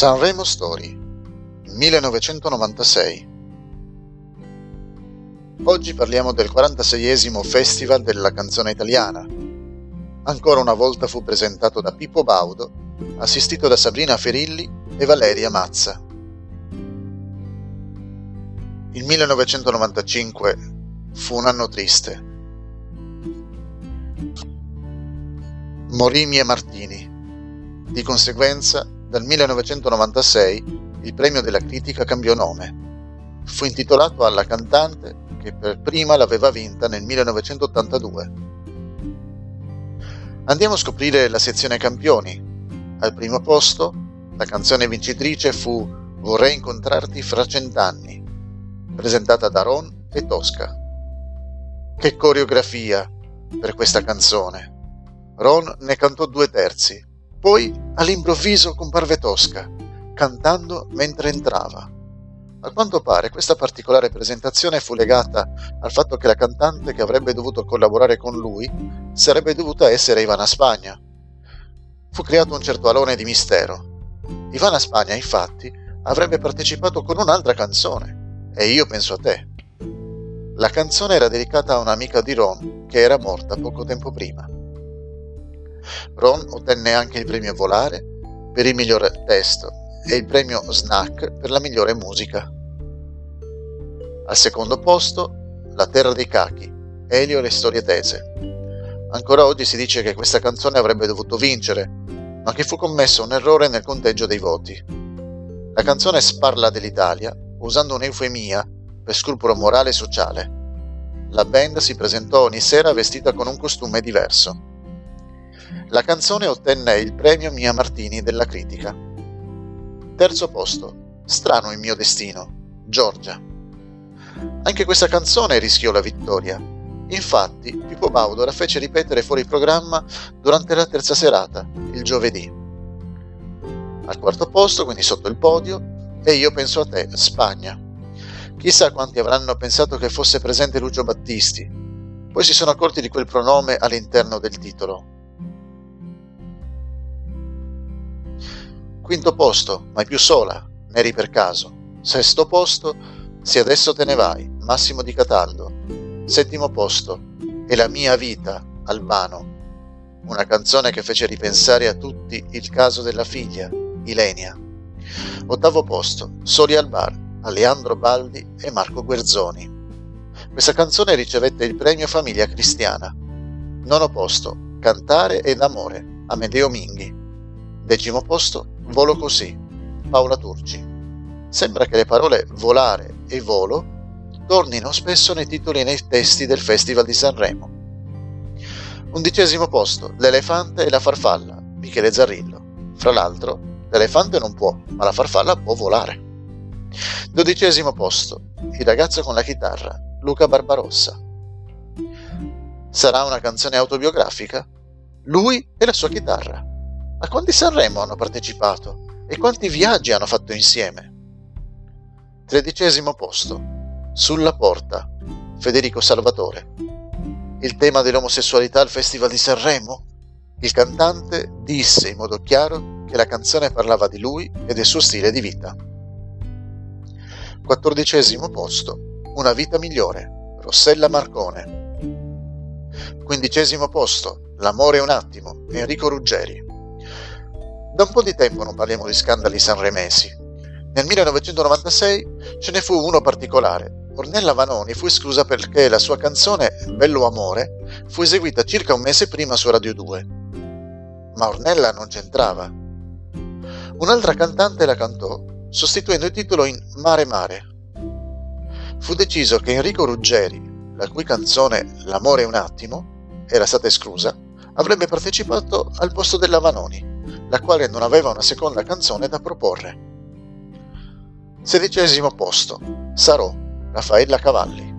Sanremo Story 1996 Oggi parliamo del 46esimo Festival della canzone italiana. Ancora una volta fu presentato da Pippo Baudo, assistito da Sabrina Ferilli e Valeria Mazza. Il 1995 fu un anno triste. Morì Mie Martini. Di conseguenza dal 1996 il premio della critica cambiò nome. Fu intitolato alla cantante che per prima l'aveva vinta nel 1982. Andiamo a scoprire la sezione campioni. Al primo posto la canzone vincitrice fu Vorrei incontrarti fra cent'anni, presentata da Ron e Tosca. Che coreografia per questa canzone! Ron ne cantò due terzi, poi all'improvviso comparve Tosca, cantando mentre entrava. A quanto pare questa particolare presentazione fu legata al fatto che la cantante che avrebbe dovuto collaborare con lui sarebbe dovuta essere Ivana Spagna. Fu creato un certo alone di mistero. Ivana Spagna, infatti, avrebbe partecipato con un'altra canzone, e io penso a te. La canzone era dedicata a un'amica di Ron che era morta poco tempo prima. Ron ottenne anche il premio Volare per il miglior testo e il premio Snack per la migliore musica. Al secondo posto, La terra dei cachi, Elio e le storie tese. Ancora oggi si dice che questa canzone avrebbe dovuto vincere, ma che fu commesso un errore nel conteggio dei voti. La canzone sparla dell'Italia usando un'eufemia per scrupolo morale e sociale. La band si presentò ogni sera vestita con un costume diverso. La canzone ottenne il premio Mia Martini della critica. Terzo posto. Strano il mio destino. Giorgia. Anche questa canzone rischiò la vittoria. Infatti, Pippo Baudo la fece ripetere fuori programma durante la terza serata, il giovedì. Al quarto posto, quindi sotto il podio, e io penso a te, Spagna. Chissà quanti avranno pensato che fosse presente Lucio Battisti, poi si sono accorti di quel pronome all'interno del titolo. Quinto posto, mai più sola, Neri per caso. Sesto posto, Se adesso te ne vai, Massimo di Cataldo. Settimo posto, E la mia vita, Albano. Una canzone che fece ripensare a tutti il caso della figlia, Ilenia. Ottavo posto, Soli al bar, Aleandro Baldi e Marco Guerzoni. Questa canzone ricevette il premio Famiglia Cristiana. Nono posto, Cantare ed amore, Amedeo Minghi. Decimo posto, Volo così, Paola Turci. Sembra che le parole volare e volo tornino spesso nei titoli e nei testi del Festival di Sanremo. Undicesimo posto, L'elefante e la farfalla, Michele Zarrillo. Fra l'altro, l'elefante non può, ma la farfalla può volare. Dodicesimo posto, Il ragazzo con la chitarra, Luca Barbarossa. Sarà una canzone autobiografica? Lui e la sua chitarra. A quanti Sanremo hanno partecipato e quanti viaggi hanno fatto insieme? Tredicesimo posto. Sulla porta. Federico Salvatore. Il tema dell'omosessualità al Festival di Sanremo? Il cantante disse in modo chiaro che la canzone parlava di lui e del suo stile di vita. Quattordicesimo posto. Una vita migliore. Rossella Marcone. Quindicesimo posto. L'amore un attimo. Enrico Ruggeri. Da un po' di tempo non parliamo di scandali sanremesi. Nel 1996 ce ne fu uno particolare. Ornella Vanoni fu esclusa perché la sua canzone Bello Amore fu eseguita circa un mese prima su Radio 2. Ma Ornella non c'entrava. Un'altra cantante la cantò, sostituendo il titolo in Mare Mare. Fu deciso che Enrico Ruggeri, la cui canzone L'amore è un attimo era stata esclusa, avrebbe partecipato al posto della Vanoni la quale non aveva una seconda canzone da proporre. Sedicesimo posto, Sarò, Raffaella Cavalli.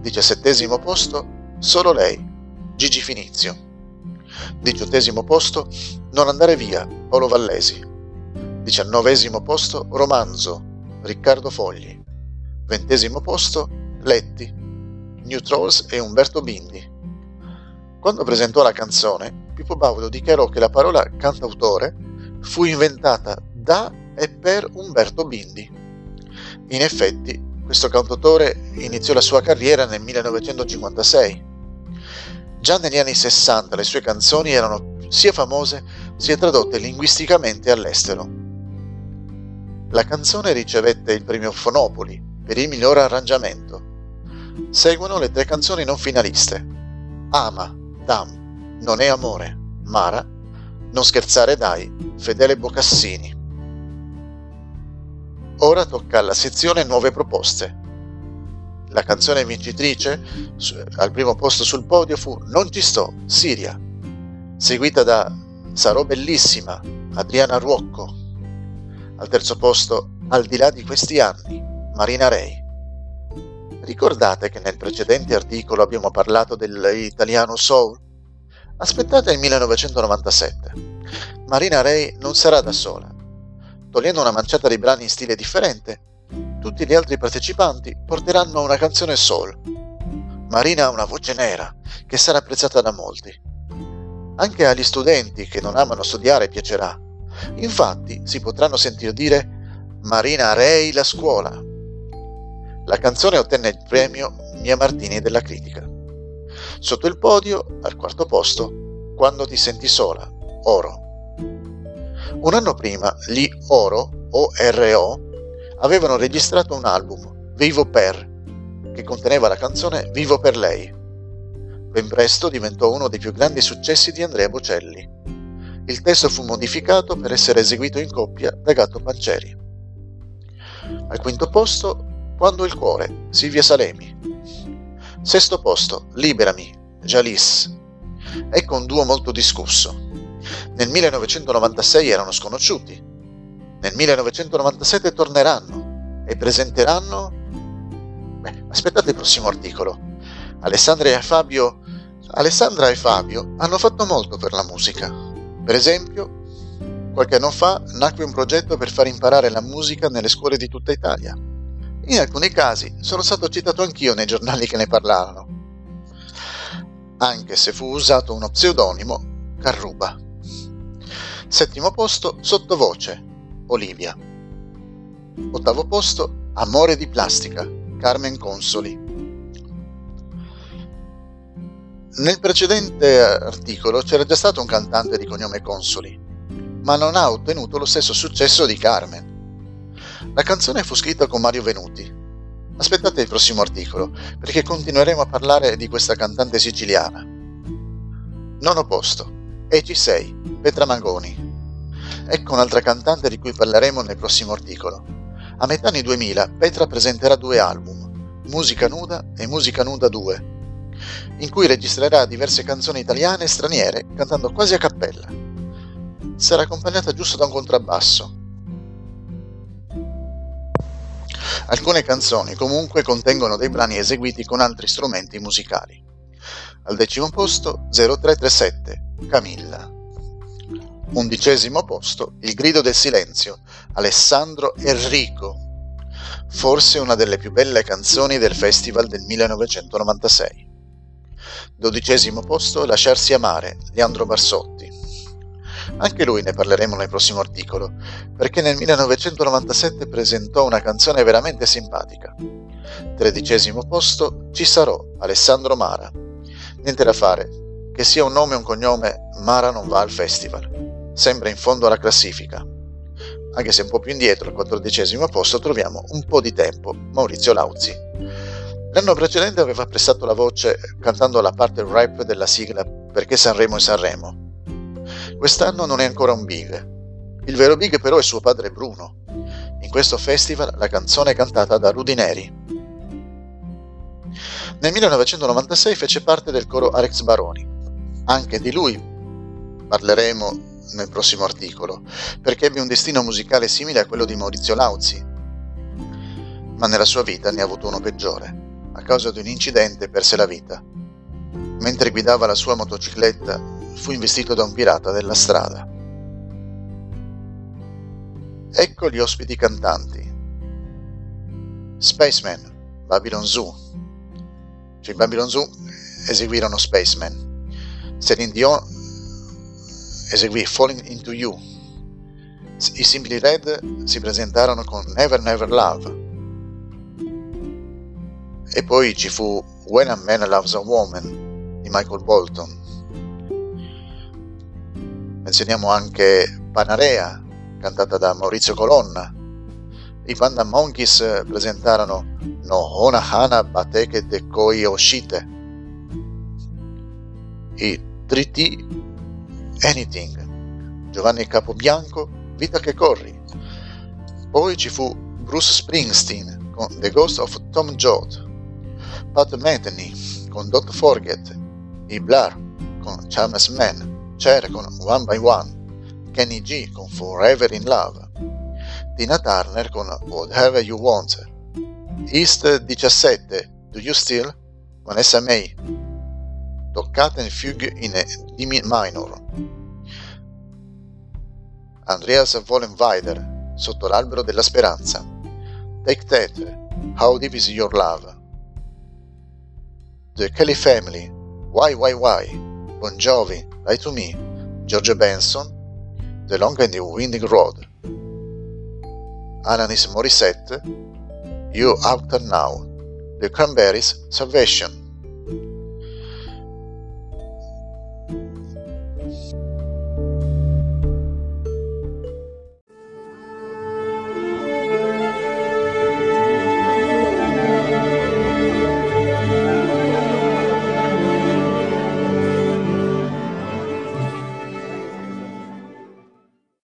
Diciassettesimo posto, Solo lei, Gigi Finizio. Diciottesimo posto, Non andare via, Paolo Vallesi. Diciannovesimo posto, Romanzo, Riccardo Fogli. Ventesimo posto, Letti, New Trolls e Umberto Bindi. Quando presentò la canzone, Pippo Baudo dichiarò che la parola cantautore fu inventata da è per Umberto Bindi. In effetti, questo cantautore iniziò la sua carriera nel 1956. Già negli anni 60 le sue canzoni erano sia famose sia tradotte linguisticamente all'estero. La canzone ricevette il premio Fonopoli per il miglior arrangiamento. Seguono le tre canzoni non finaliste. Ama, Dam, Non è amore, Mara, Non scherzare dai, Fedele Bocassini. Ora tocca alla sezione Nuove proposte. La canzone vincitrice al primo posto sul podio fu Non ci sto, Siria, seguita da Sarò bellissima, Adriana Ruocco. Al terzo posto Al di là di questi anni, Marina Rei. Ricordate che nel precedente articolo abbiamo parlato dell'italiano soul? Aspettate il 1997. Marina Rei non sarà da sola togliendo una manciata di brani in stile differente, tutti gli altri partecipanti porteranno una canzone soul. Marina ha una voce nera che sarà apprezzata da molti. Anche agli studenti che non amano studiare piacerà. Infatti si potranno sentire dire Marina Rei la scuola. La canzone ottenne il premio Mia Martini della critica. Sotto il podio, al quarto posto, Quando ti senti sola, Oro. Un anno prima gli Oro, O-R-O, avevano registrato un album, Vivo per, che conteneva la canzone Vivo per lei. Ben presto diventò uno dei più grandi successi di Andrea Bocelli. Il testo fu modificato per essere eseguito in coppia da Gatto Panceri. Al quinto posto, Quando il cuore, Silvia Salemi. Sesto posto, Liberami, Jalis. Ecco un duo molto discusso. Nel 1996 erano sconosciuti. Nel 1997 torneranno e presenteranno... Beh, aspettate il prossimo articolo. Alessandra e Fabio... Alessandra e Fabio hanno fatto molto per la musica. Per esempio, qualche anno fa nacque un progetto per far imparare la musica nelle scuole di tutta Italia. In alcuni casi sono stato citato anch'io nei giornali che ne parlavano, anche se fu usato uno pseudonimo Carruba. Settimo posto, sottovoce, Olivia. Ottavo posto, Amore di plastica, Carmen Consoli. Nel precedente articolo c'era già stato un cantante di cognome Consoli, ma non ha ottenuto lo stesso successo di Carmen. La canzone fu scritta con Mario Venuti. Aspettate il prossimo articolo, perché continueremo a parlare di questa cantante siciliana. Nono posto, E ci sei, Petra Magoni. Ecco un'altra cantante di cui parleremo nel prossimo articolo. A metà anni 2000 Petra presenterà due album, Musica Nuda e Musica Nuda 2, in cui registrerà diverse canzoni italiane e straniere cantando quasi a cappella. Sarà accompagnata giusto da un contrabbasso. Alcune canzoni comunque contengono dei brani eseguiti con altri strumenti musicali. Al decimo posto 0337 Camilla. Undicesimo posto, Il grido del silenzio, Alessandro Enrico, forse una delle più belle canzoni del festival del 1996. Dodicesimo posto, Lasciarsi amare, Leandro Barsotti. Anche lui ne parleremo nel prossimo articolo, perché nel 1997 presentò una canzone veramente simpatica. Tredicesimo posto, Ci sarò, Alessandro Mara. Niente da fare, che sia un nome o un cognome, Mara non va al festival sembra in fondo alla classifica. Anche se un po' più indietro, al quattordicesimo posto, troviamo un po' di tempo Maurizio Lauzi. L'anno precedente aveva prestato la voce cantando la parte rap della sigla Perché Sanremo è Sanremo. Quest'anno non è ancora un big. Il vero big però è suo padre Bruno. In questo festival la canzone è cantata da Rudy Neri. Nel 1996 fece parte del coro Alex Baroni. Anche di lui parleremo nel prossimo articolo, perché ebbe un destino musicale simile a quello di Maurizio Lauzi, ma nella sua vita ne ha avuto uno peggiore. A causa di un incidente perse la vita. Mentre guidava la sua motocicletta fu investito da un pirata della strada. Ecco gli ospiti cantanti. Spaceman, Babylon Zoo. Cioè, Babylon Zoo eseguirono Spaceman. Celine Dion eseguì Falling Into You. I Simply Red si presentarono con Never Never Love. E poi ci fu When a Man Loves a Woman di Michael Bolton. Menzioniamo anche Panarea, cantata da Maurizio Colonna. I Panda Monkeys presentarono No Hona Hana Bateke de Koi Oshite. I 3T Anything, Giovanni Capobianco, Vita che corri. Poi ci fu Bruce Springsteen con The Ghost of Tom Joad, Pat Metheny con Don't Forget, i Blur con Charles Man, Cher con One by One, Kenny G con Forever in Love, Tina Turner con Whatever You Want, East 17 Do You Still, Vanessa May, Toccata in Fugue in D minor, Andreas Vollenweider, Sotto l'albero della speranza, Take That, How Deep Is Your Love, The Kelly Family, Why Why Why, Bon Jovi, Lie to Me, George Benson, The Long and the Winding Road, Alanis Morissette, You Out Now, The Cranberries, Salvation,